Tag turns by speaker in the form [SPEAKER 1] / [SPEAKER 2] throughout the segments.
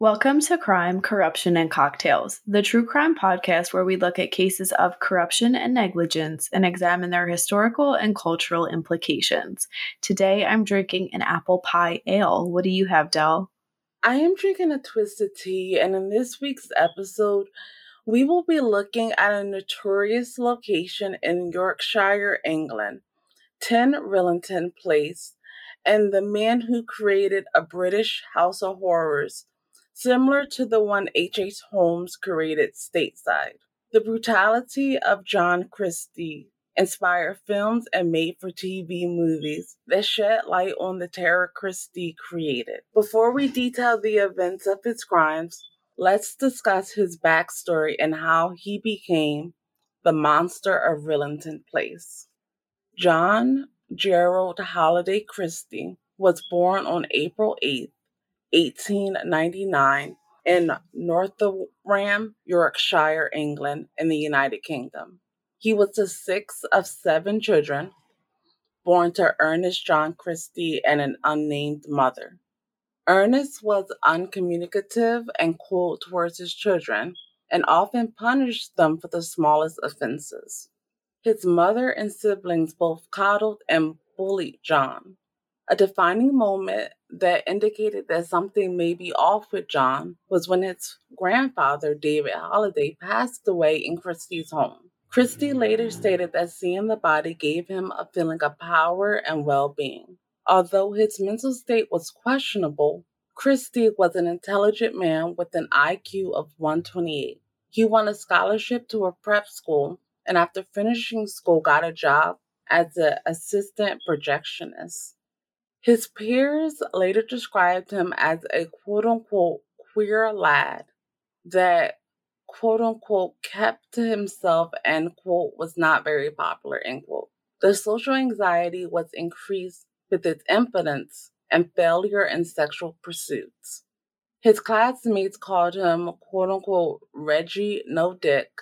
[SPEAKER 1] Welcome to Crime, Corruption, and Cocktails, the true crime podcast where we look at cases of corruption and negligence and examine their historical and cultural implications. Today I'm drinking an apple pie ale. What do you have, Dell?
[SPEAKER 2] I am drinking a twisted tea, and in this week's episode, we will be looking at a notorious location in Yorkshire, England, 10 Rillington Place, and the man who created a British House of Horrors similar to the one H.H. Holmes created stateside. The brutality of John Christie inspired films and made for TV movies that shed light on the terror Christie created. Before we detail the events of his crimes, let's discuss his backstory and how he became the monster of Rillington Place. John Gerald Halliday Christie was born on April 8, 1899 in Northampton, Yorkshire, England, in the United Kingdom. He was the sixth of seven children born to Ernest John Christie and an unnamed mother. Ernest was uncommunicative and cold towards his children and often punished them for the smallest offenses. His mother and siblings both coddled and bullied John. A defining moment that indicated that something may be off with John was when his grandfather, David Halliday, passed away in Christie's home. Christie later stated that seeing the body gave him a feeling of power and well being. Although his mental state was questionable, Christie was an intelligent man with an IQ of 128. He won a scholarship to a prep school and after finishing school got a job as an assistant projectionist. His peers later described him as a quote unquote queer lad that quote unquote kept to himself and quote was not very popular end quote. The social anxiety was increased with his impotence and failure in sexual pursuits. His classmates called him quote unquote Reggie No Dick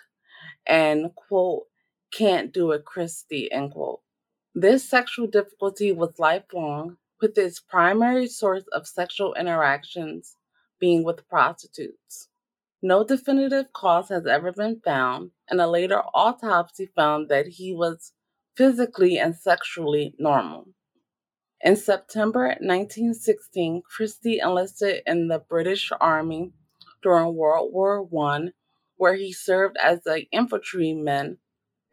[SPEAKER 2] and quote can't do it Christie end quote. This sexual difficulty was lifelong with its primary source of sexual interactions being with prostitutes. No definitive cause has ever been found, and a later autopsy found that he was physically and sexually normal. In September 1916, Christie enlisted in the British Army during World War I, where he served as an infantryman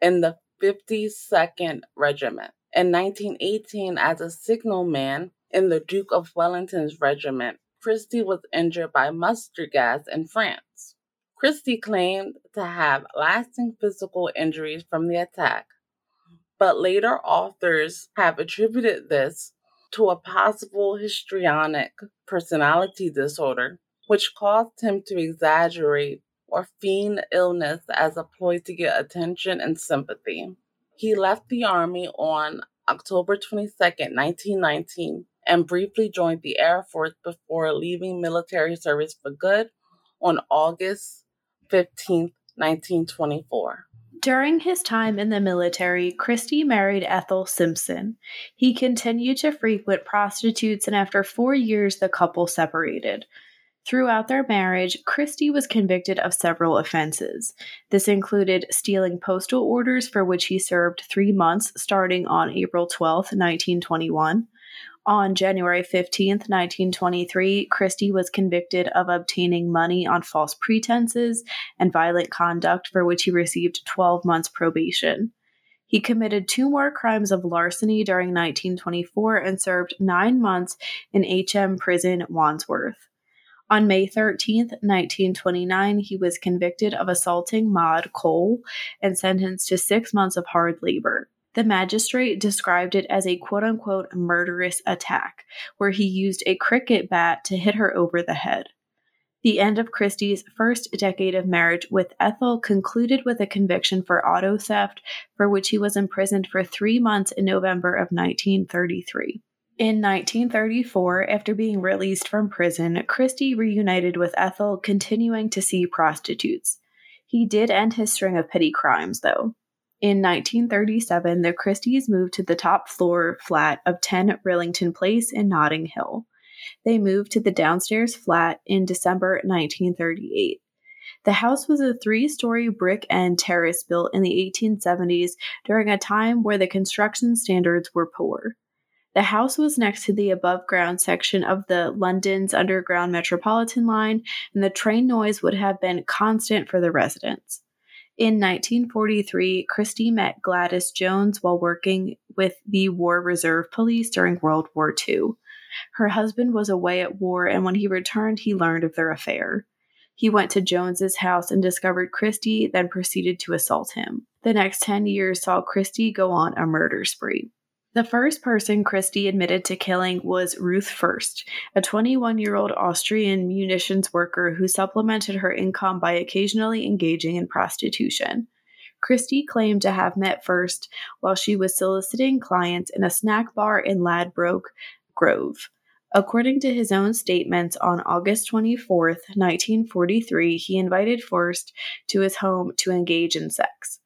[SPEAKER 2] in the 52nd Regiment in 1918 as a signalman in the Duke of Wellington's regiment. Christie was injured by mustard gas in France. Christie claimed to have lasting physical injuries from the attack, but later authors have attributed this to a possible histrionic personality disorder, which caused him to exaggerate or feign illness as a ploy to get attention and sympathy. He left the army on October 22, 1919, and briefly joined the Air Force before leaving military service for good on August 15, 1924.
[SPEAKER 1] During his time in the military, Christie married Ethel Simpson. He continued to frequent prostitutes, and after four years, the couple separated. Throughout their marriage, Christie was convicted of several offenses. This included stealing postal orders, for which he served three months starting on April 12, 1921. On January 15, 1923, Christie was convicted of obtaining money on false pretenses and violent conduct, for which he received 12 months probation. He committed two more crimes of larceny during 1924 and served nine months in HM Prison, Wandsworth. On May 13, 1929, he was convicted of assaulting Maud Cole and sentenced to six months of hard labor. The magistrate described it as a quote unquote murderous attack, where he used a cricket bat to hit her over the head. The end of Christie's first decade of marriage with Ethel concluded with a conviction for auto theft, for which he was imprisoned for three months in November of 1933. In 1934, after being released from prison, Christie reunited with Ethel, continuing to see prostitutes. He did end his string of petty crimes, though. In 1937, the Christies moved to the top floor flat of 10 Rillington Place in Notting Hill. They moved to the downstairs flat in December 1938. The house was a three story brick and terrace built in the 1870s during a time where the construction standards were poor. The house was next to the above ground section of the London's Underground Metropolitan line, and the train noise would have been constant for the residents. In 1943, Christie met Gladys Jones while working with the War Reserve Police during World War II. Her husband was away at war, and when he returned, he learned of their affair. He went to Jones's house and discovered Christie, then proceeded to assault him. The next 10 years saw Christie go on a murder spree. The first person Christie admitted to killing was Ruth Fuerst, a 21 year old Austrian munitions worker who supplemented her income by occasionally engaging in prostitution. Christie claimed to have met Fuerst while she was soliciting clients in a snack bar in Ladbroke Grove. According to his own statements, on August 24, 1943, he invited Fuerst to his home to engage in sex.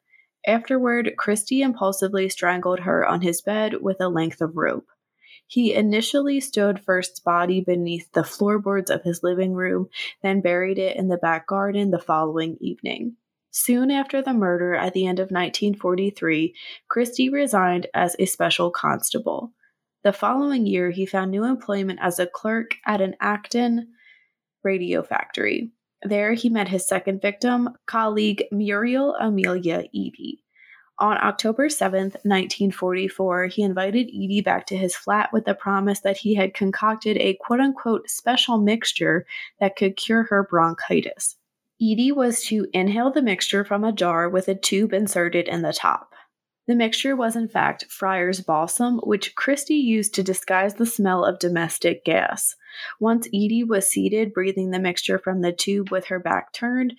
[SPEAKER 1] Afterward, Christie impulsively strangled her on his bed with a length of rope. He initially stowed Fuerst's body beneath the floorboards of his living room, then buried it in the back garden the following evening. Soon after the murder at the end of 1943, Christie resigned as a special constable. The following year, he found new employment as a clerk at an Acton radio factory. There, he met his second victim, colleague Muriel Amelia Eady. On October 7, 1944, he invited Eady back to his flat with the promise that he had concocted a quote unquote special mixture that could cure her bronchitis. Eady was to inhale the mixture from a jar with a tube inserted in the top. The mixture was, in fact, Friar's balsam, which Christie used to disguise the smell of domestic gas. Once Eady was seated, breathing the mixture from the tube with her back turned,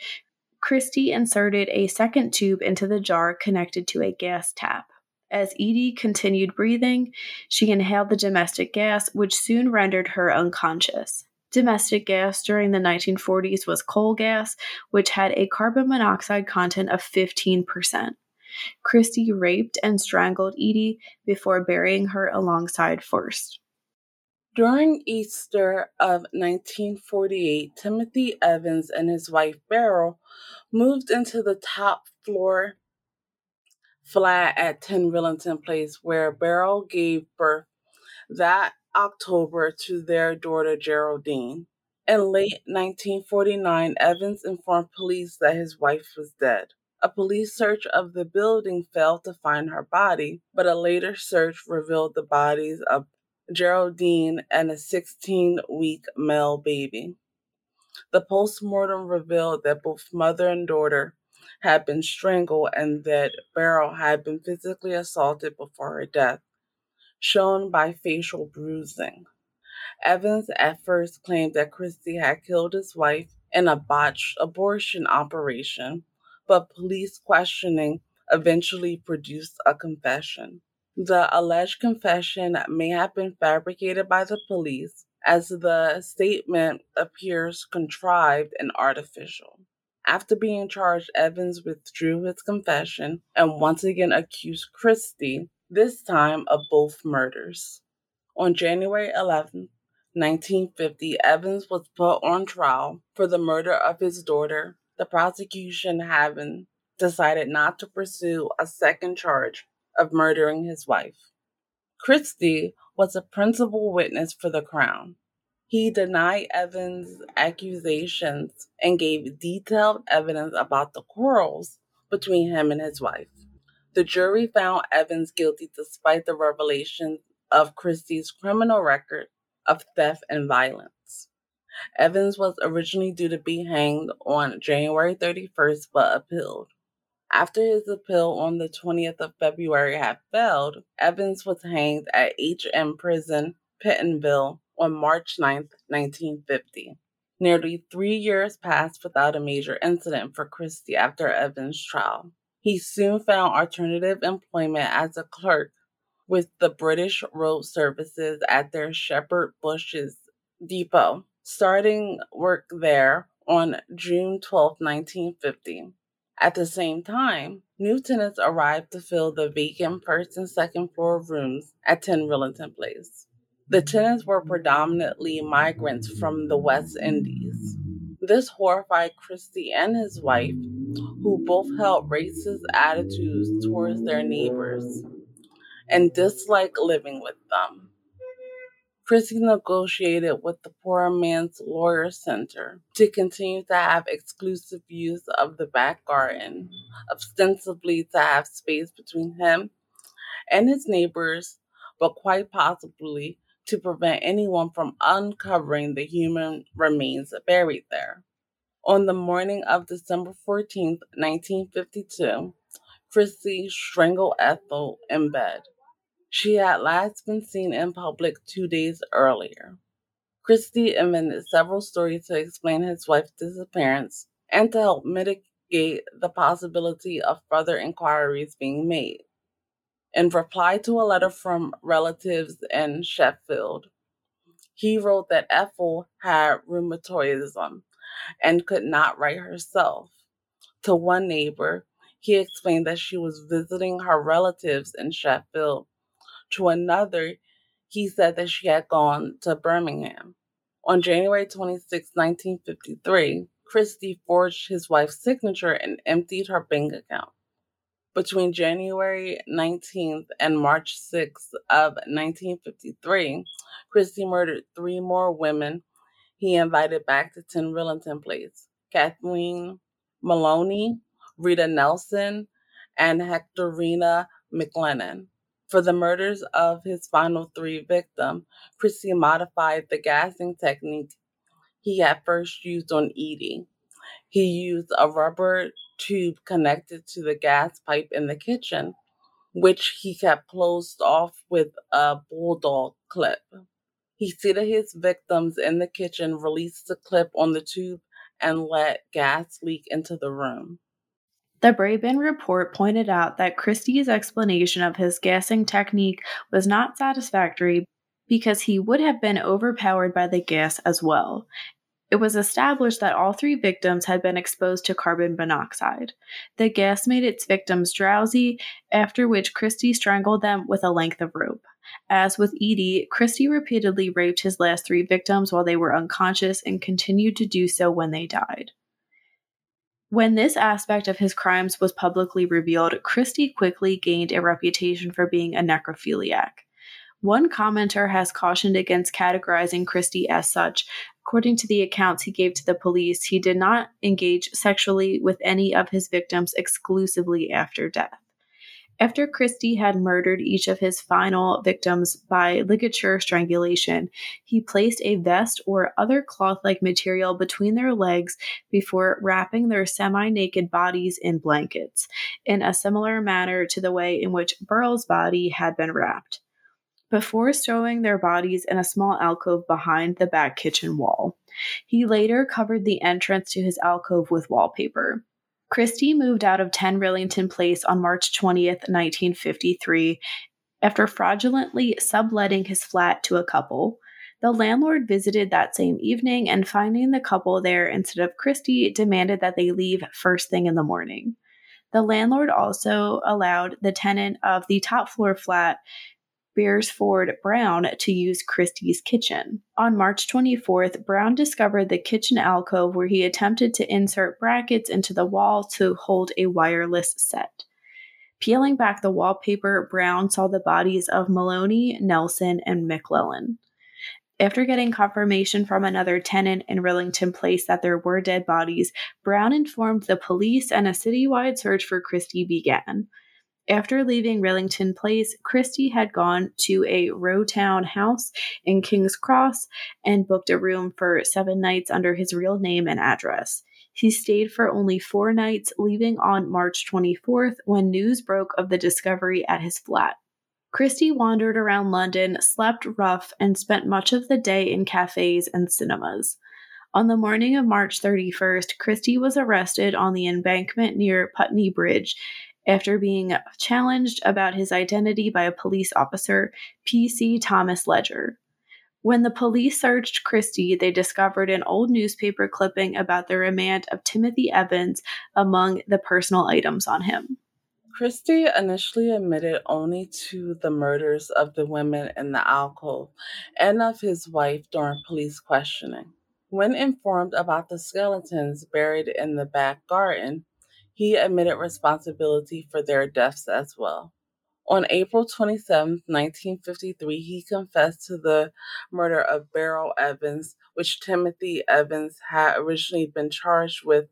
[SPEAKER 1] Christie inserted a second tube into the jar connected to a gas tap. As Eady continued breathing, she inhaled the domestic gas, which soon rendered her unconscious. Domestic gas during the 1940s was coal gas, which had a carbon monoxide content of 15%. Christie raped and strangled Eady before burying her alongside Fuerst.
[SPEAKER 2] During Easter of 1948, Timothy Evans and his wife Beryl moved into the top floor flat at 10 Rillington Place, where Beryl gave birth that October to their daughter Geraldine. In late 1949, Evans informed police that his wife was dead. A police search of the building failed to find her body, but a later search revealed the bodies of Geraldine, and a 16 week male baby. The postmortem revealed that both mother and daughter had been strangled and that Beryl had been physically assaulted before her death, shown by facial bruising. Evans at first claimed that Christie had killed his wife in a botched abortion operation, but police questioning eventually produced a confession. The alleged confession may have been fabricated by the police, as the statement appears contrived and artificial. After being charged, Evans withdrew his confession and once again accused Christie, this time of both murders. On January 11, 1950, Evans was put on trial for the murder of his daughter, the prosecution having decided not to pursue a second charge of murdering his wife. Christie was a principal witness for the Crown. He denied Evans' accusations and gave detailed evidence about the quarrels between him and his wife. The jury found Evans guilty despite the revelation of Christie's criminal record of theft and violence. Evans was originally due to be hanged on January 31st but appealed. After his appeal on the 20th of February had failed, Evans was hanged at H.M. Prison, Pentonville, on March 9, 1950. Nearly three years passed without a major incident for Christie after Evans' trial. He soon found alternative employment as a clerk with the British Road Services at their Shepherd Bushes depot, starting work there on June 12, 1950. At the same time, new tenants arrived to fill the vacant first and second floor rooms at 10 Rillington Place. The tenants were predominantly migrants from the West Indies. This horrified Christie and his wife, who both held racist attitudes towards their neighbors and disliked living with them. Christie negotiated with the Poor Man's Lawyer Center to continue to have exclusive use of the back garden, ostensibly to have space between him and his neighbors, but quite possibly to prevent anyone from uncovering the human remains buried there. On the morning of December 14, 1952, Christie strangled Ethel in bed. She had last been seen in public two days earlier. Christie invented several stories to explain his wife's disappearance and to help mitigate the possibility of further inquiries being made. In reply to a letter from relatives in Sheffield, he wrote that Ethel had rheumatism and could not write herself. To one neighbor, he explained that she was visiting her relatives in Sheffield to another, he said that she had gone to Birmingham. On January 26, 1953, Christie forged his wife's signature and emptied her bank account. Between January 19th and March 6th of 1953, Christie murdered three more women he invited back to 10 Rillington Place Kathleen Maloney, Rita Nelson, and Hectorina McLennan. For the murders of his final three victims, Christie modified the gassing technique he had first used on Eady. He used a rubber tube connected to the gas pipe in the kitchen, which he kept closed off with a bulldog clip. He seated his victims in the kitchen, released the clip on the tube, and let gas leak into the room.
[SPEAKER 1] The Brabin report pointed out that Christie's explanation of his gassing technique was not satisfactory because he would have been overpowered by the gas as well. It was established that all three victims had been exposed to carbon monoxide. The gas made its victims drowsy, after which Christie strangled them with a length of rope. As with Eady, Christie repeatedly raped his last three victims while they were unconscious and continued to do so when they died. When this aspect of his crimes was publicly revealed, Christie quickly gained a reputation for being a necrophiliac. One commenter has cautioned against categorizing Christie as such. According to the accounts he gave to the police, he did not engage sexually with any of his victims exclusively after death. After Christie had murdered each of his final victims by ligature strangulation, he placed a vest or other cloth like material between their legs before wrapping their semi naked bodies in blankets, in a similar manner to the way in which Beryl's body had been wrapped, before stowing their bodies in a small alcove behind the back kitchen wall. He later covered the entrance to his alcove with wallpaper. Christie moved out of 10 Rillington Place on March 20th, 1953, after fraudulently subletting his flat to a couple. The landlord visited that same evening and finding the couple there instead of Christie, demanded that they leave first thing in the morning. The landlord also allowed the tenant of the top floor flat Beresford Brown to use Christie's kitchen. On March 24th, Brown discovered the kitchen alcove where he attempted to insert brackets into the wall to hold a wireless set. Peeling back the wallpaper, Brown saw the bodies of Maloney, Nelson, and McLellan. After getting confirmation from another tenant in Rillington Place that there were dead bodies, Brown informed the police and a citywide search for Christie began. After leaving Rillington Place, Christie had gone to a Rowton house in King's Cross and booked a room for seven nights under his real name and address. He stayed for only four nights, leaving on March 24th when news broke of the discovery at his flat. Christie wandered around London, slept rough, and spent much of the day in cafes and cinemas. On the morning of March 31st, Christie was arrested on the embankment near Putney Bridge after being challenged about his identity by a police officer, P.C. Thomas Ledger. When the police searched Christie, they discovered an old newspaper clipping about the remand of Timothy Evans among the personal items on him.
[SPEAKER 2] Christie initially admitted only to the murders of the women in the alcove and of his wife during police questioning. When informed about the skeletons buried in the back garden, he admitted responsibility for their deaths as well. On April 27, 1953, he confessed to the murder of Beryl Evans, which Timothy Evans had originally been charged with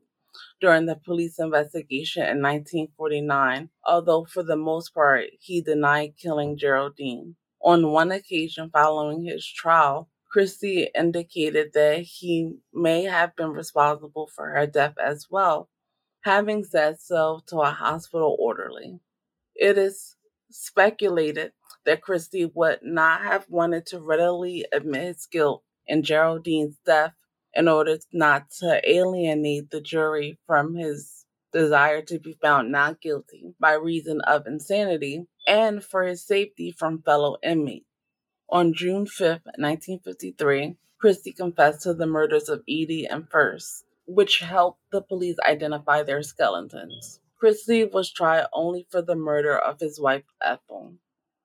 [SPEAKER 2] during the police investigation in 1949, although for the most part he denied killing Geraldine. On one occasion following his trial, Christie indicated that he may have been responsible for her death as well, having said so to a hospital orderly. It is speculated that Christie would not have wanted to readily admit his guilt in Geraldine's death in order not to alienate the jury from his desire to be found not guilty by reason of insanity and for his safety from fellow inmates. On June 5, 1953, Christie confessed to the murders of Eady and Fuerst, which helped the police identify their skeletons. Christie was tried only for the murder of his wife Ethel.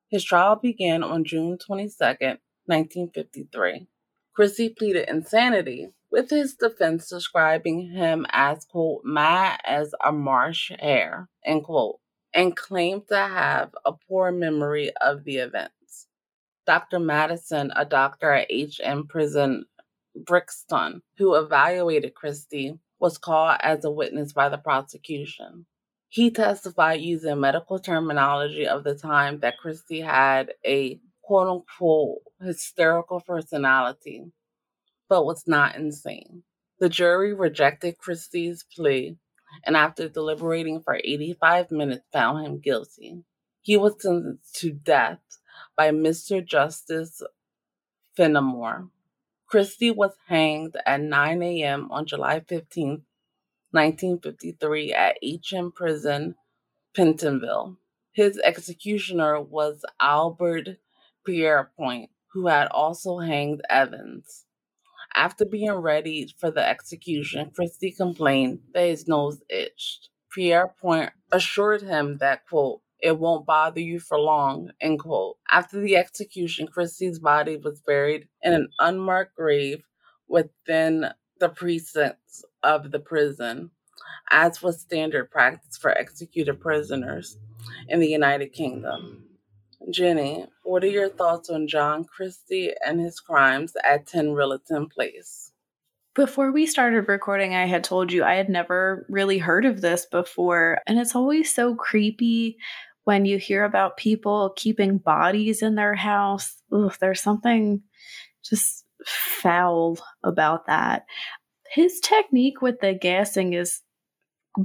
[SPEAKER 2] His trial began on June 22, 1953. Christie pleaded insanity, with his defense describing him as, quote, mad as a marsh hare, end quote, and claimed to have a poor memory of the events. Dr. Matheson, a doctor at HM Prison Brixton, who evaluated Christie, was called as a witness by the prosecution. He testified using medical terminology of the time that Christie had a quote unquote hysterical personality, but was not insane. The jury rejected Christie's plea and, after deliberating for 85 minutes, found him guilty. He was sentenced to death by Mr. Justice Finnemore. Christie was hanged at 9 a.m. on July 15, 1953 at HM Prison, Pentonville. His executioner was Albert Pierrepoint, who had also hanged Evans. After being ready for the execution, Christie complained that his nose itched. Pierrepoint assured him that, quote, it won't bother you for long, end quote. After the execution, Christie's body was buried in an unmarked grave within the precincts of the prison, as was standard practice for executed prisoners in the United Kingdom. Jenny, what are your thoughts on John Christie and his crimes at 10 Rillington Place?
[SPEAKER 1] Before we started recording, I had told you I had never really heard of this before. And it's always so creepy when you hear about people keeping bodies in their house. Ugh, there's something just foul about that. His technique with the gassing is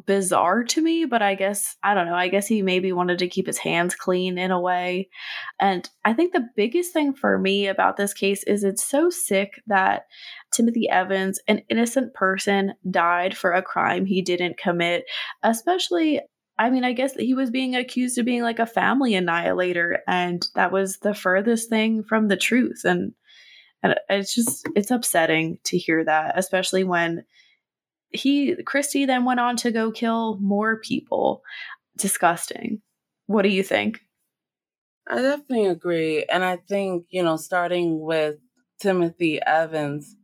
[SPEAKER 1] bizarre to me, but I guess, I don't know, I guess he maybe wanted to keep his hands clean in a way. And I think the biggest thing for me about this case is it's so sick that Timothy Evans, an innocent person, died for a crime he didn't commit, especially. I mean, I guess he was being accused of being like a family annihilator, and that was the furthest thing from the truth. And and it's just it's upsetting to hear that, especially when he Christie then went on to go kill more people. Disgusting. What do you think?
[SPEAKER 2] I definitely agree. And I think, you know, starting with Timothy Evans,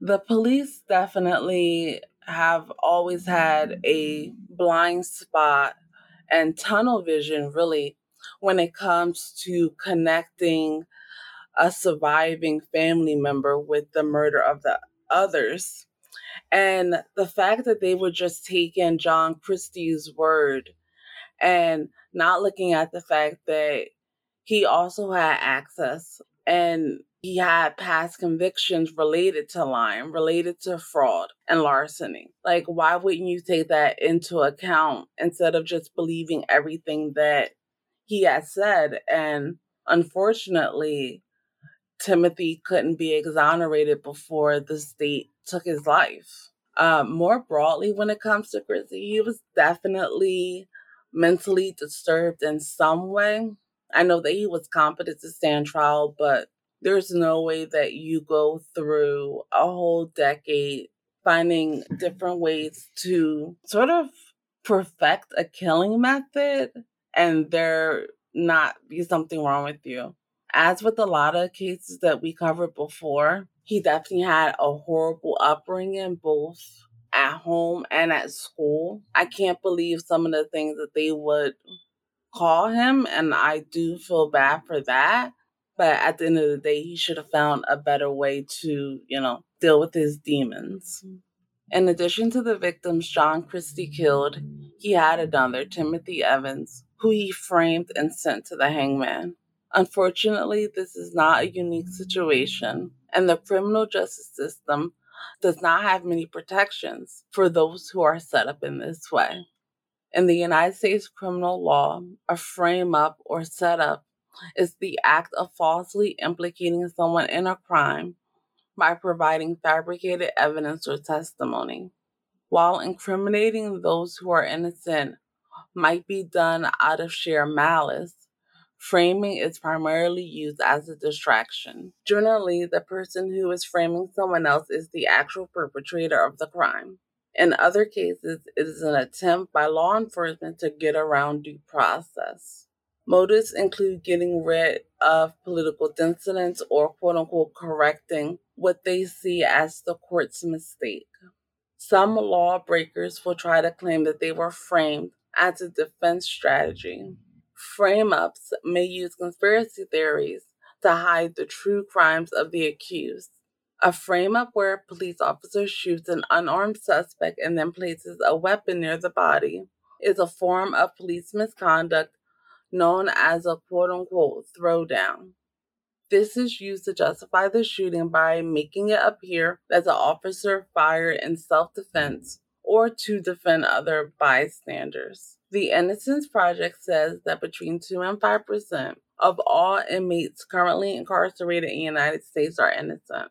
[SPEAKER 2] the police definitely have always had a blind spot and tunnel vision, really, when it comes to connecting a surviving family member with the murder of the others. And the fact that they would just take in John Christie's word and not looking at the fact that he also had access and he had past convictions related to lying, related to fraud and larceny. Like, why wouldn't you take that into account instead of just believing everything that he has said? And unfortunately, Timothy couldn't be exonerated before the state took his life. Um, more broadly, when it comes to Christie, he was definitely mentally disturbed in some way. I know that he was competent to stand trial, but there's no way that you go through a whole decade finding different ways to sort of perfect a killing method and there not be something wrong with you. As with a lot of cases that we covered before, he definitely had a horrible upbringing, both at home and at school. I can't believe some of the things that they would call him, and I do feel bad for that. But at the end of the day, he should have found a better way to, you know, deal with his demons. Mm-hmm. In addition to the victims John Christie killed, he had another, Timothy Evans, who he framed and sent to the hangman. Unfortunately, this is not a unique situation, and the criminal justice system does not have many protections for those who are set up in this way. In the United States criminal law, a frame up or set up is the act of falsely implicating someone in a crime by providing fabricated evidence or testimony. While incriminating those who are innocent might be done out of sheer malice, framing is primarily used as a distraction. Generally, the person who is framing someone else is the actual perpetrator of the crime. In other cases, it is an attempt by law enforcement to get around due process. Motives include getting rid of political dissidents or quote unquote correcting what they see as the court's mistake. Some lawbreakers will try to claim that they were framed as a defense strategy. Frame ups may use conspiracy theories to hide the true crimes of the accused. A frame up where a police officer shoots an unarmed suspect and then places a weapon near the body is a form of police misconduct known as a quote unquote throwdown. This is used to justify the shooting by making it appear that the officer fired in self defense or to defend other bystanders. The Innocence Project says that between 2 and 5% of all inmates currently incarcerated in the United States are innocent.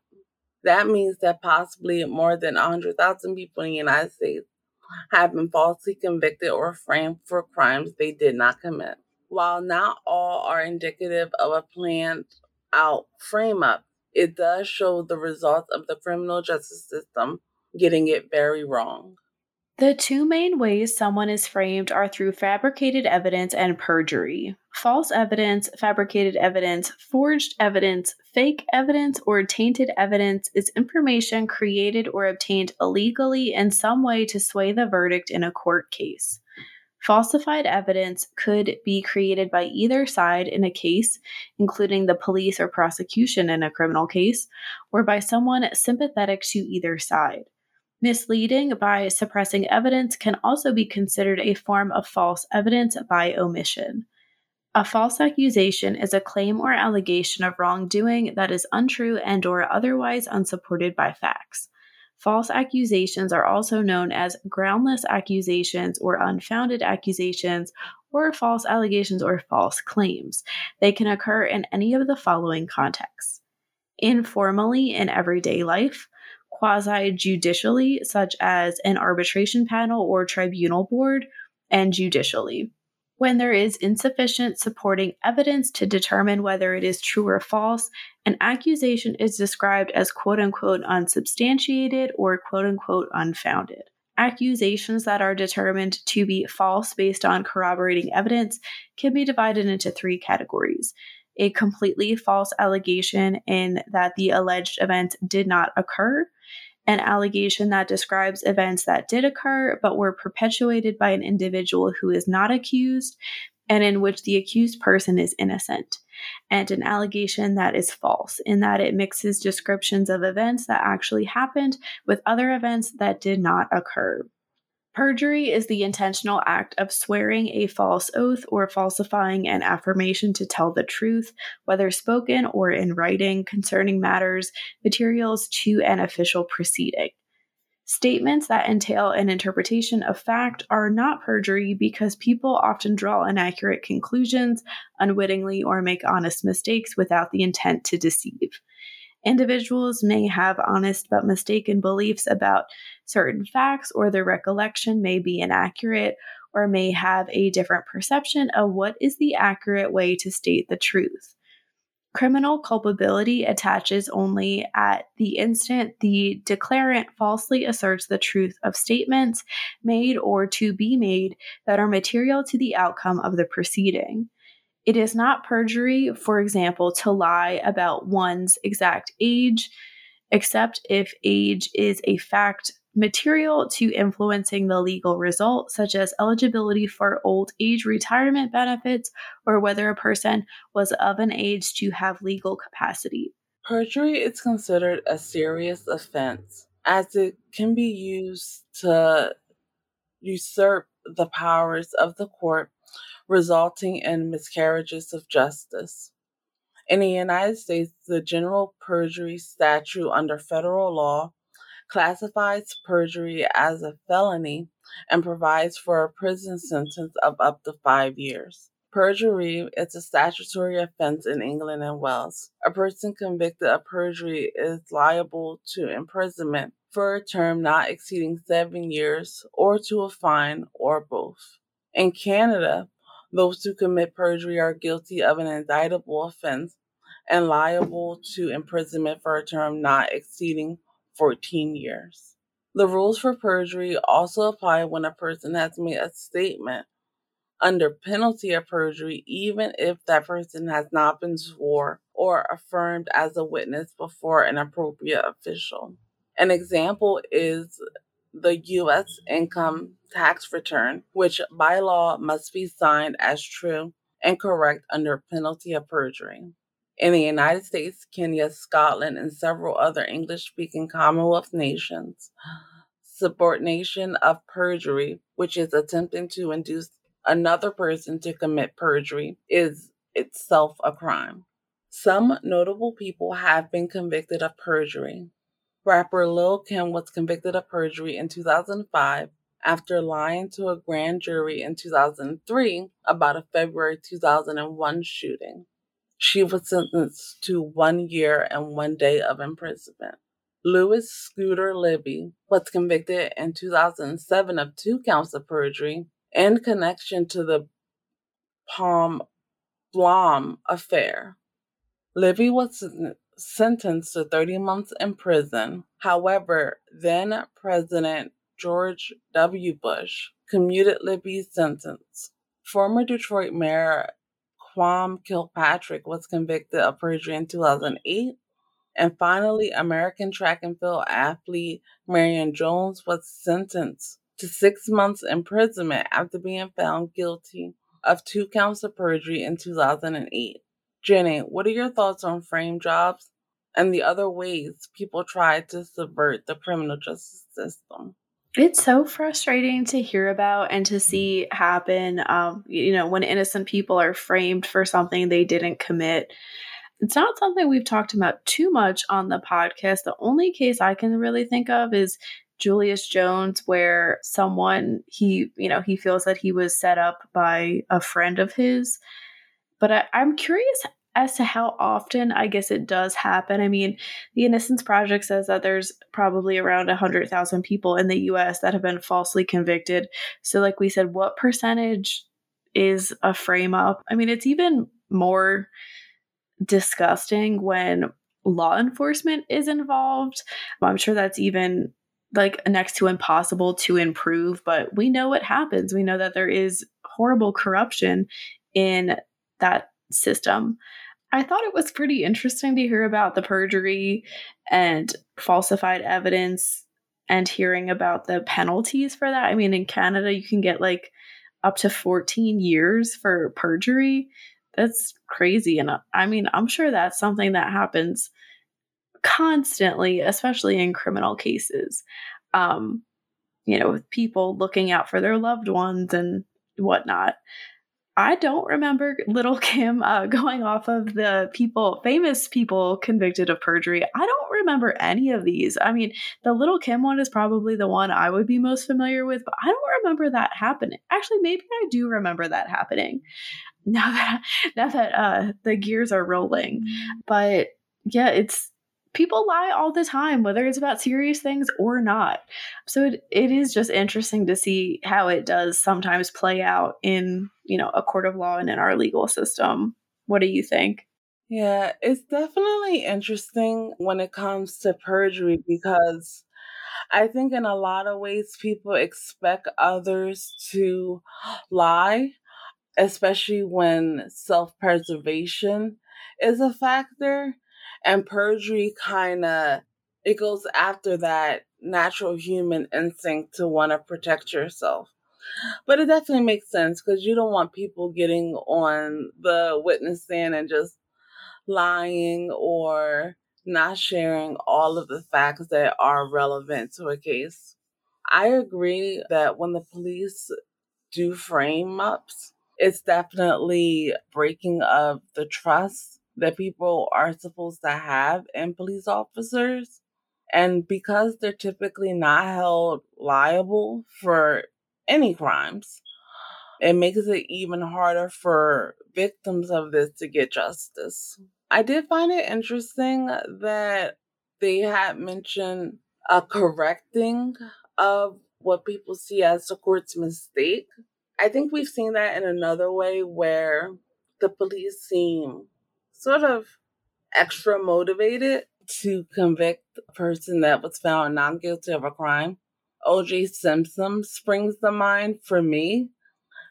[SPEAKER 2] That means that possibly more than 100,000 people in the United States have been falsely convicted or framed for crimes they did not commit. While not all are indicative of a planned out frame up, it does show the results of the criminal justice system getting it very wrong.
[SPEAKER 1] The two main ways someone is framed are through fabricated evidence and perjury. False evidence, fabricated evidence, forged evidence, fake evidence, or tainted evidence is information created or obtained illegally in some way to sway the verdict in a court case. Falsified evidence could be created by either side in a case, including the police or prosecution in a criminal case, or by someone sympathetic to either side. Misleading by suppressing evidence can also be considered a form of false evidence by omission. A false accusation is a claim or allegation of wrongdoing that is untrue and or otherwise unsupported by facts. False accusations are also known as groundless accusations or unfounded accusations or false allegations or false claims. They can occur in any of the following contexts. Informally in everyday life, quasi judicially, such as an arbitration panel or tribunal board, and judicially. When there is insufficient supporting evidence to determine whether it is true or false, an accusation is described as quote unquote unsubstantiated or quote unquote unfounded. Accusations that are determined to be false based on corroborating evidence can be divided into three categories a completely false allegation in that the alleged event did not occur, an allegation that describes events that did occur but were perpetuated by an individual who is not accused and in which the accused person is innocent, and an allegation that is false in that it mixes descriptions of events that actually happened with other events that did not occur. Perjury is the intentional act of swearing a false oath or falsifying an affirmation to tell the truth, whether spoken or in writing, concerning matters, materials to an official proceeding. Statements that entail an interpretation of fact are not perjury because people often draw inaccurate conclusions unwittingly or make honest mistakes without the intent to deceive. Individuals may have honest but mistaken beliefs about certain facts, or their recollection may be inaccurate, or may have a different perception of what is the accurate way to state the truth. Criminal culpability attaches only at the instant the declarant falsely asserts the truth of statements made or to be made that are material to the outcome of the proceeding. It is not perjury, for example, to lie about one's exact age, except if age is a fact material to influencing the legal result, such as eligibility for old age retirement benefits or whether a person was of an age to have legal capacity.
[SPEAKER 2] Perjury is considered a serious offense as it can be used to usurp the powers of the court, resulting in miscarriages of justice. In the United States, the general perjury statute under federal law classifies perjury as a felony and provides for a prison sentence of up to five years. Perjury is a statutory offense in England and Wales. A person convicted of perjury is liable to imprisonment for a term not exceeding seven years or to a fine or both. In Canada, those who commit perjury are guilty of an indictable offense and liable to imprisonment for a term not exceeding 14 years. The rules for perjury also apply when a person has made a statement under penalty of perjury, even if that person has not been sworn or affirmed as a witness before an appropriate official. An example is the U.S. income tax return, which by law must be signed as true and correct under penalty of perjury. In the United States, Kenya, Scotland, and several other English speaking Commonwealth nations, subornation of perjury, which is attempting to induce another person to commit perjury, is itself a crime. Some notable people have been convicted of perjury. Rapper Lil Kim was convicted of perjury in 2005 after lying to a grand jury in 2003 about a February 2001 shooting. She was sentenced to one year and one day of imprisonment. Lewis Scooter Libby was convicted in 2007 of two counts of perjury in connection to the Palm Blom affair. Libby was sentenced to 30 months in prison. However, then President George W. Bush commuted Libby's sentence. Former Detroit Mayor Kwame Kilpatrick was convicted of perjury in 2008. And finally, American track and field athlete Marion Jones was sentenced to six months imprisonment after being found guilty of two counts of perjury in 2008. Jenny, what are your thoughts on frame jobs and the other ways people try to subvert the criminal justice system?
[SPEAKER 1] It's so frustrating to hear about and to see happen. Um, you know, when innocent people are framed for something they didn't commit. It's not something we've talked about too much on the podcast. The only case I can really think of is Julius Jones, where someone he, you know, he feels that he was set up by a friend of his. But I, I'm curious as to how often I guess it does happen. I mean, the Innocence Project says that there's probably around 100,000 people in the US that have been falsely convicted. So, like we said, what percentage is a frame up? I mean, it's even more disgusting when law enforcement is involved. I'm sure that's even like next to impossible to improve, but we know what happens. We know that there is horrible corruption in that system. I thought it was pretty interesting to hear about the perjury and falsified evidence and hearing about the penalties for that. I mean, in Canada, you can get like up to 14 years for perjury. That's crazy. And uh, I mean, I'm sure that's something that happens constantly, especially in criminal cases. Um, you know, with people looking out for their loved ones and whatnot. I don't remember Little Kim uh, going off of the people, famous people convicted of perjury. I don't remember any of these. I mean, the Little Kim one is probably the one I would be most familiar with, but I don't remember that happening. Actually, maybe I do remember that happening. Now that now that uh, the gears are rolling, but yeah, it's people lie all the time, whether it's about serious things or not. So it, it is just interesting to see how it does sometimes play out in, you know, a court of law and in our legal system. What do you think?
[SPEAKER 2] Yeah, it's definitely interesting when it comes to perjury because I think in a lot of ways people expect others to lie, especially when self preservation is a factor. And perjury kind of it goes after that natural human instinct to want to protect yourself. But it definitely makes sense because you don't want people getting on the witness stand and just lying or not sharing all of the facts that are relevant to a case. I agree that when the police do frame ups, it's definitely breaking of the trust that people are supposed to have in police officers. And because they're typically not held liable for any crimes, it makes it even harder for victims of this to get justice. I did find it interesting that they had mentioned a correcting of what people see as the court's mistake. I think we've seen that in another way where the police seem sort of extra motivated to convict the person that was found not guilty of a crime. OJ Simpson springs to mind for me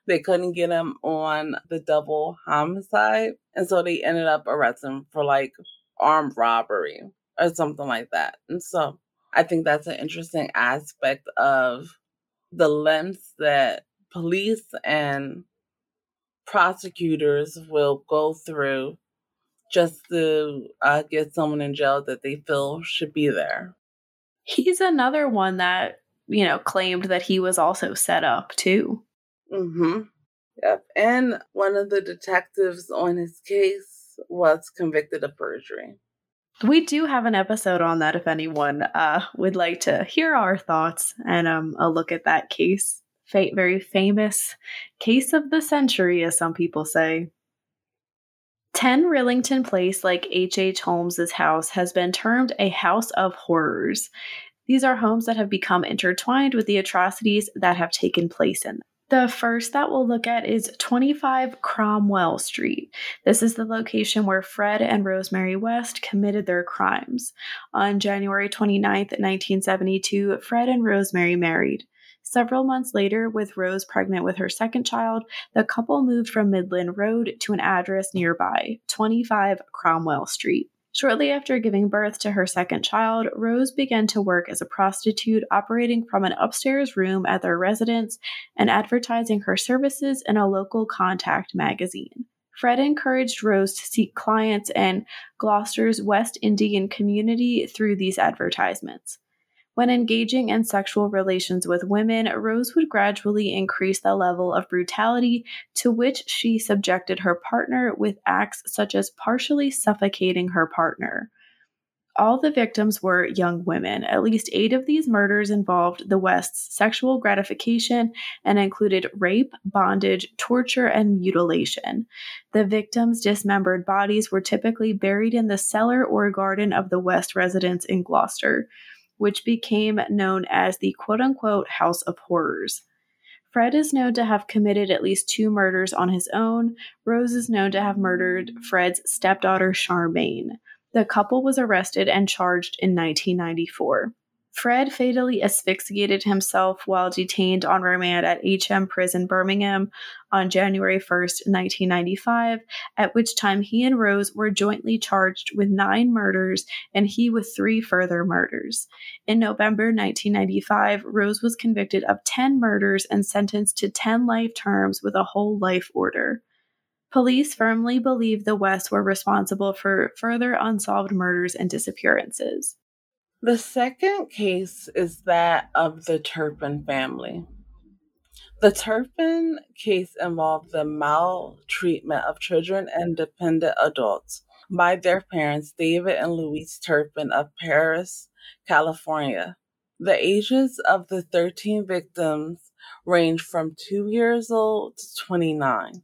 [SPEAKER 2] they couldn't get him on the double homicide. And so they ended up arresting him for like armed robbery or something like that. And so I think that's an interesting aspect of the lens that police and prosecutors will go through just to uh, get someone in jail that they feel should be there.
[SPEAKER 1] He's another one that, you know, claimed that he was also set up too.
[SPEAKER 2] Mm-hmm. Yep. And one of the detectives on his case was convicted of perjury.
[SPEAKER 1] We do have an episode on that if anyone uh, would like to hear our thoughts and um, a look at that case. Fa- very famous case of the century, as some people say. 10 Rillington Place, like H.H. H. Holmes's house, has been termed a house of horrors. These are homes that have become intertwined with the atrocities that have taken place in them. The first that we'll look at is 25 Cromwell Street. This is the location where Fred and Rosemary West committed their crimes. On January 29, 1972, Fred and Rosemary married. Several months later, with Rose pregnant with her second child, the couple moved from Midland Road to an address nearby, 25 Cromwell Street. Shortly after giving birth to her second child, Rose began to work as a prostitute, operating from an upstairs room at their residence and advertising her services in a local contact magazine. Fred encouraged Rose to seek clients in Gloucester's West Indian community through these advertisements. When engaging in sexual relations with women, Rose would gradually increase the level of brutality to which she subjected her partner with acts such as partially suffocating her partner. All the victims were young women. At least eight of these murders involved the West's sexual gratification and included rape, bondage, torture, and mutilation. The victims' dismembered bodies were typically buried in the cellar or garden of the West residence in Gloucester which became known as the quote unquote House of Horrors. Fred is known to have committed at least two murders on his own. Rose is known to have murdered Fred's stepdaughter, Charmaine. The couple was arrested and charged in 1994. Fred fatally asphyxiated himself while detained on remand at HM Prison, Birmingham on January 1st, 1995, at which time he and Rose were jointly charged with nine murders and he with three further murders. In November 1995, Rose was convicted of 10 murders and sentenced to 10 life terms with a whole life order. Police firmly believe the West were responsible for further unsolved murders and disappearances.
[SPEAKER 2] The second case is that of the Turpin family. The Turpin case involved the maltreatment of children and dependent adults by their parents, David and Louise Turpin of Paris, California. The ages of the 13 victims range from 2 years old to 29.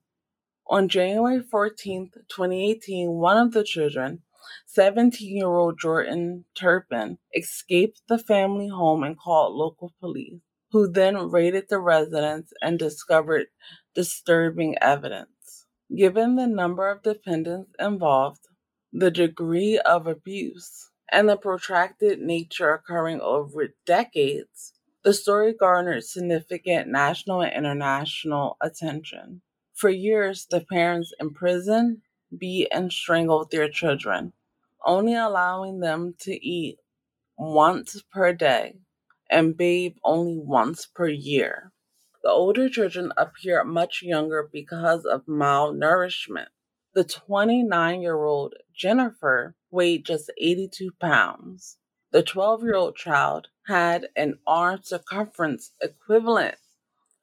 [SPEAKER 2] On January 14, 2018, one of the children, 17 year old Jordan Turpin escaped the family home and called local police, who then raided the residence and discovered disturbing evidence. Given the number of dependents involved, the degree of abuse, and the protracted nature occurring over decades, the story garnered significant national and international attention. For years, the parents imprisoned, beat, and strangled their children, only allowing them to eat once per day and bathe only once per year. The older children appear much younger because of malnourishment. The 29 year old Jennifer weighed just 82 pounds. The 12 year old child had an arm circumference equivalent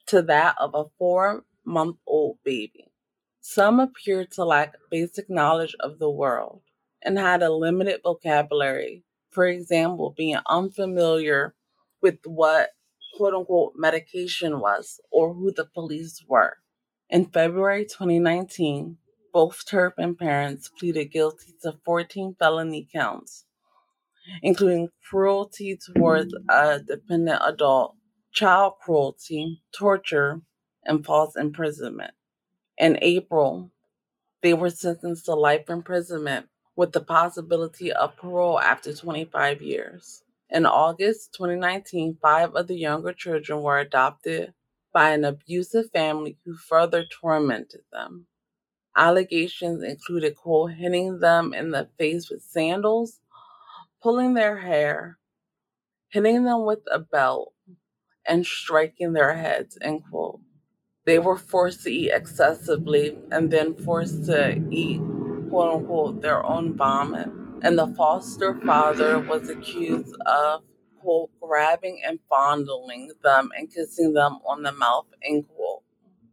[SPEAKER 2] to that of a four month old baby. Some appeared to lack basic knowledge of the world and had a limited vocabulary, for example, being unfamiliar with what quote unquote medication was or who the police were. In February 2019, both Turpin parents pleaded guilty to 14 felony counts, including cruelty towards a dependent adult, child cruelty, torture, and false imprisonment. In April, they were sentenced to life imprisonment with the possibility of parole after 25 years. In August 2019, five of the younger children were adopted by an abusive family who further tormented them. Allegations included quote, hitting them in the face with sandals, pulling their hair, hitting them with a belt, and striking their heads, end quote. They were forced to eat excessively and then forced to eat, quote unquote, their own vomit and the foster father was accused of quote grabbing and fondling them and kissing them on the mouth end quote.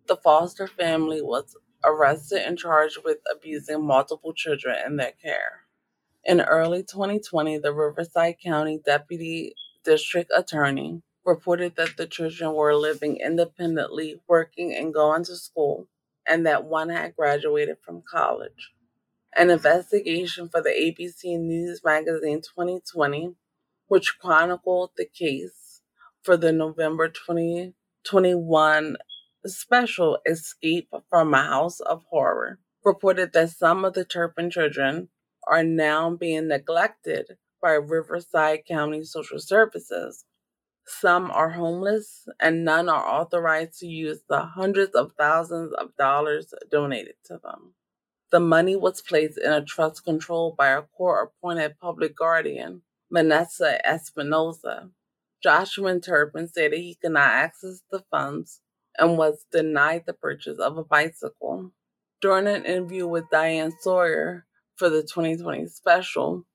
[SPEAKER 2] The foster family was arrested and charged with abusing multiple children in their care. In early 2020, the Riverside County Deputy District Attorney reported that the children were living independently, working and going to school, and that one had graduated from college an investigation for the ABC News Magazine 2020, which chronicled the case for the November 2021 special Escape from a House of Horror, reported that some of the Turpin children are now being neglected by Riverside County Social Services. Some are homeless, and none are authorized to use the hundreds of thousands of dollars donated to them. The money was placed in a trust controlled by a court appointed public guardian, Vanessa Espinosa. Joshua Turpin that he could not access the funds and was denied the purchase of a bicycle. During an interview with Diane Sawyer for the 2020 special,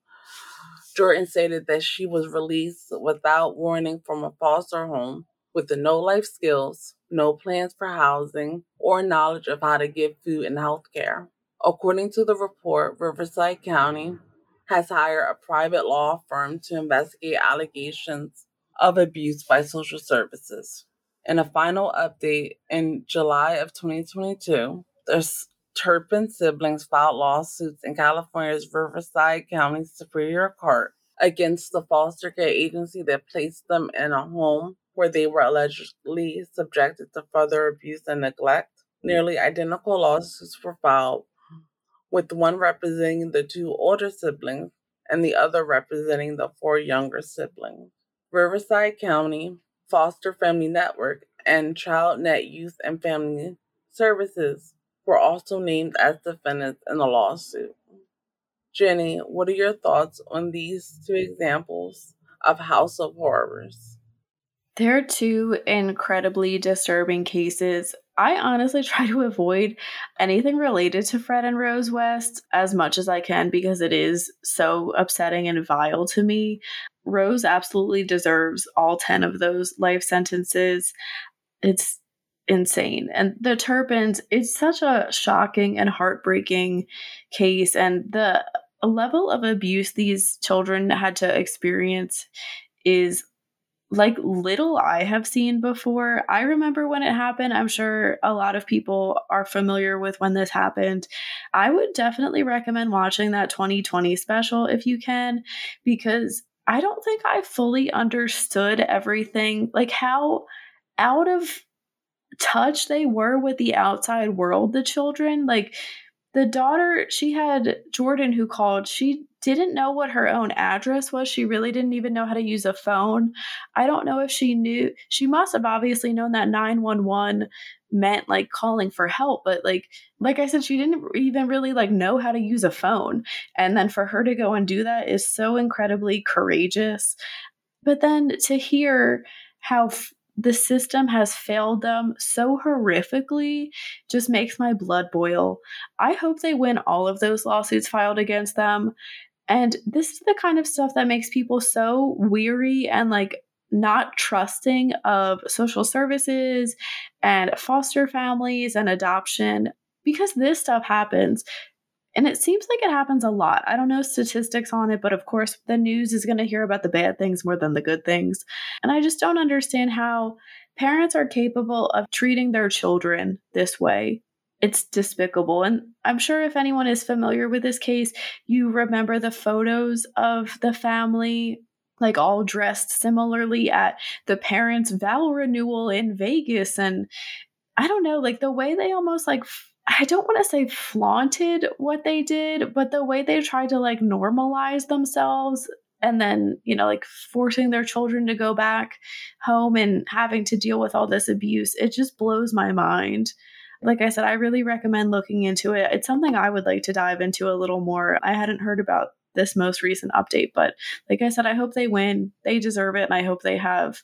[SPEAKER 2] Jordan stated that she was released without warning from a foster home with no life skills, no plans for housing, or knowledge of how to give food and health care. According to the report, Riverside County has hired a private law firm to investigate allegations of abuse by social services. In a final update in July of 2022, the Turpin siblings filed lawsuits in California's Riverside County Superior Court against the foster care agency that placed them in a home where they were allegedly subjected to further abuse and neglect. Nearly identical lawsuits were filed with one representing the two older siblings and the other representing the four younger siblings. Riverside County Foster Family Network and ChildNet Youth and Family Services were also named as defendants in the lawsuit. Jenny, what are your thoughts on these two examples of House of Horrors?
[SPEAKER 1] There are two incredibly disturbing cases I honestly try to avoid anything related to Fred and Rose West as much as I can because it is so upsetting and vile to me. Rose absolutely deserves all 10 of those life sentences. It's insane. And the Turpins, it's such a shocking and heartbreaking case. And the level of abuse these children had to experience is like little I have seen before. I remember when it happened. I'm sure a lot of people are familiar with when this happened. I would definitely recommend watching that 2020 special if you can, because I don't think I fully understood everything, like how out of touch they were with the outside world, the children. Like, the daughter, she had Jordan who called. She didn't know what her own address was. She really didn't even know how to use a phone. I don't know if she knew. She must have obviously known that 911 meant like calling for help, but like like I said she didn't even really like know how to use a phone. And then for her to go and do that is so incredibly courageous. But then to hear how the system has failed them so horrifically just makes my blood boil. I hope they win all of those lawsuits filed against them. And this is the kind of stuff that makes people so weary and like not trusting of social services and foster families and adoption because this stuff happens. And it seems like it happens a lot. I don't know statistics on it, but of course, the news is going to hear about the bad things more than the good things. And I just don't understand how parents are capable of treating their children this way. It's despicable. And I'm sure if anyone is familiar with this case, you remember the photos of the family like all dressed similarly at the parents' vow renewal in Vegas. And I don't know, like the way they almost like I don't want to say flaunted what they did, but the way they tried to like normalize themselves and then, you know, like forcing their children to go back home and having to deal with all this abuse, it just blows my mind. Like I said, I really recommend looking into it. It's something I would like to dive into a little more. I hadn't heard about this most recent update, but like I said, I hope they win. They deserve it. And I hope they have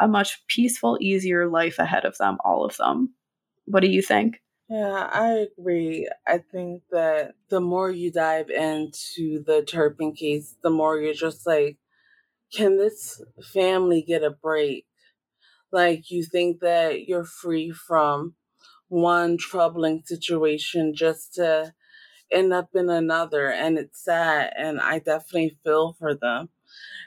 [SPEAKER 1] a much peaceful, easier life ahead of them, all of them. What do you think?
[SPEAKER 2] Yeah, I agree. I think that the more you dive into the Turpin case, the more you're just like, can this family get a break? Like, you think that you're free from one troubling situation just to end up in another. And it's sad. And I definitely feel for them.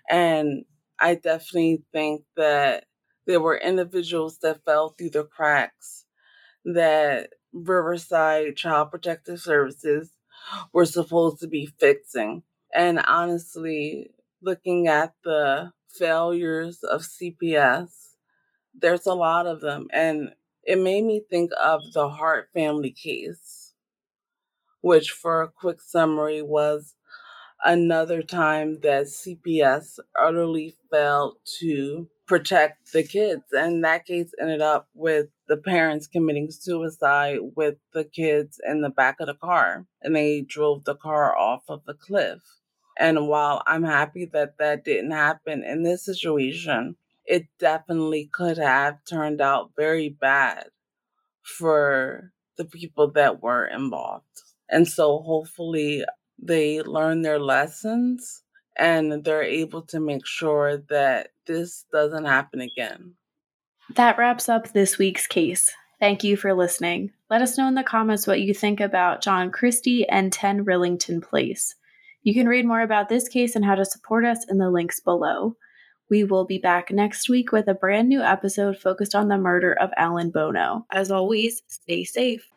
[SPEAKER 2] And I definitely think that there were individuals that fell through the cracks that Riverside Child Protective Services were supposed to be fixing. And honestly, looking at the failures of CPS, there's a lot of them. And it made me think of the Hart family case, which, for a quick summary, was another time that CPS utterly failed to protect the kids. And that case ended up with the parents committing suicide with the kids in the back of the car. And they drove the car off of the cliff. And while I'm happy that that didn't happen in this situation, it definitely could have turned out very bad for the people that were involved. And so hopefully they learn their lessons and they're able to make sure that this doesn't happen again.
[SPEAKER 1] That wraps up this week's case. Thank you for listening. Let us know in the comments what you think about John Christie and 10 Rillington Place. You can read more about this case and how to support us in the links below. We will be back next week with a brand new episode focused on the murder of Alan Bono. As always, stay safe.